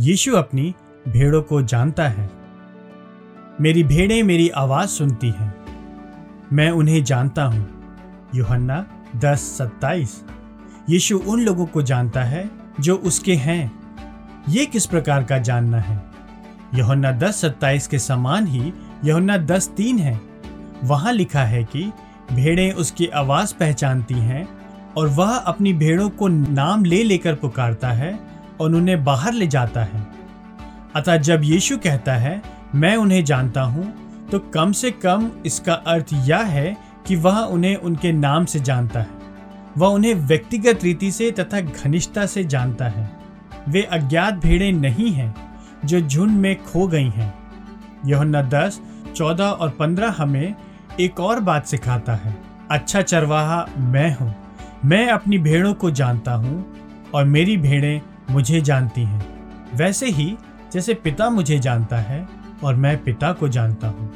यीशु अपनी भेड़ों को जानता है। मेरी भेड़ें मेरी आवाज़ सुनती हैं। मैं उन्हें जानता हूँ। यूहन्ना दस सत्ताईस। यीशु उन लोगों को जानता है जो उसके हैं। ये किस प्रकार का जानना है? यहुन्ना दस सत्ताईस के समान ही यहुन्ना दस तीन है। वहाँ लिखा है कि भेड़ें उसकी आवाज़ पहचानती हैं और वह अपनी भेड़ों को नाम ले लेकर पुकारता है और उन्हें बाहर ले जाता है। अतः जब यीशु कहता है, मैं उन्हें जानता हूँ तो कम से कम इसका अर्थ यह है कि वह उन्हें उनके नाम से जानता है। वह उन्हें व्यक्तिगत रीति से तथा घनिष्ठता से जानता है। वे अज्ञात भेड़ें नहीं हैं, जो झुंड में खो गई हैं। यह दस, चौदह और पंद्रह हमें एक और बात सिखाता है। अच्छा चरवाहा मैं हूँ। मैं अपनी भेड़ों को जानता हूँ और मेरी भेड़ें मुझे जानती हैं। वैसे ही, जैसे पिता मुझे जानता है और मैं पिता को जानता हूँ।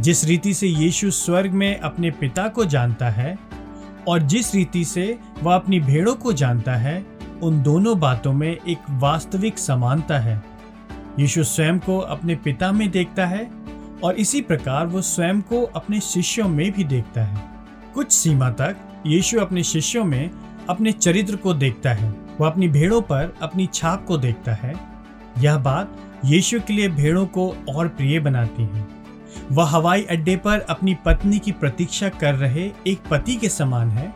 जिस रीति से यीशु स्वर्ग में अपने पिता को जानता है और जिस रीति से वह अपनी भेड़ों को जानता है, उन दोनों बातों में एक वास्तविक समानता है। यीशु स्वयं को अपने पिता में देखता है और इसी प्रकार वो स्वयं को अपने शिष्यों में भी देखता है। कुछ सीमा तक यीशु अपने शिष्यों में अपने चरित्र को देखता है। वह अपनी भेड़ों पर अपनी छाप को देखता है। यह बात यीशु के लिए भेड़ों को और प्रिय बनाती है। वह हवाई अड्डे पर अपनी पत्नी की प्रतीक्षा कर रहे एक पति के समान है,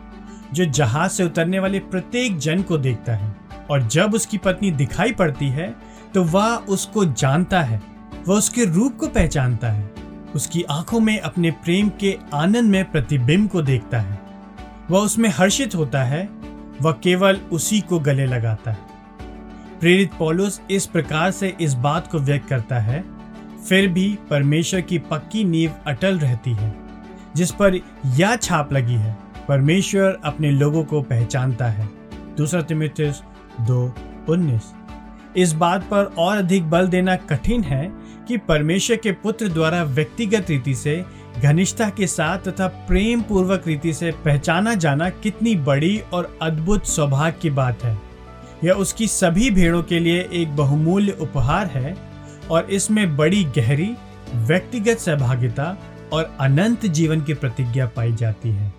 जो जहाज़ से उतरने वाले प्रत्येक जन को देखता है। और जब उसकी पत्नी दिखाई पड़ती है तो वह उसको जानता है। वह उसके रूप को पहचानता है। उसकी आँखों में अपने प्रेम के आनंद में प्रतिबिंब को देखता है। वह उसमें हर्षित होता है वह केवल उसी को गले लगाता है। प्रेरित पौलुस इस प्रकार से इस बात को व्यक्त करता है, फिर भी परमेश्वर की पक्की नींव अटल रहती है, जिस पर यह छाप लगी है, परमेश्वर अपने लोगों को पहचानता है। दूसरा तिमिथिस दो उन्नीस। इस बात पर और अधिक बल देना कठिन है कि परमेश्वर के पुत्र द्वारा व्यक्तिगत रीति से घनिष्ठता के साथ तथा प्रेम पूर्वक रीति से पहचाना जाना कितनी बड़ी और अद्भुत सौभाग्य की बात है। यह उसकी सभी भेड़ों के लिए एक बहुमूल्य उपहार है और इसमें बड़ी गहरी, व्यक्तिगत सहभागिता और अनंत जीवन की प्रतिज्ञा पाई जाती है।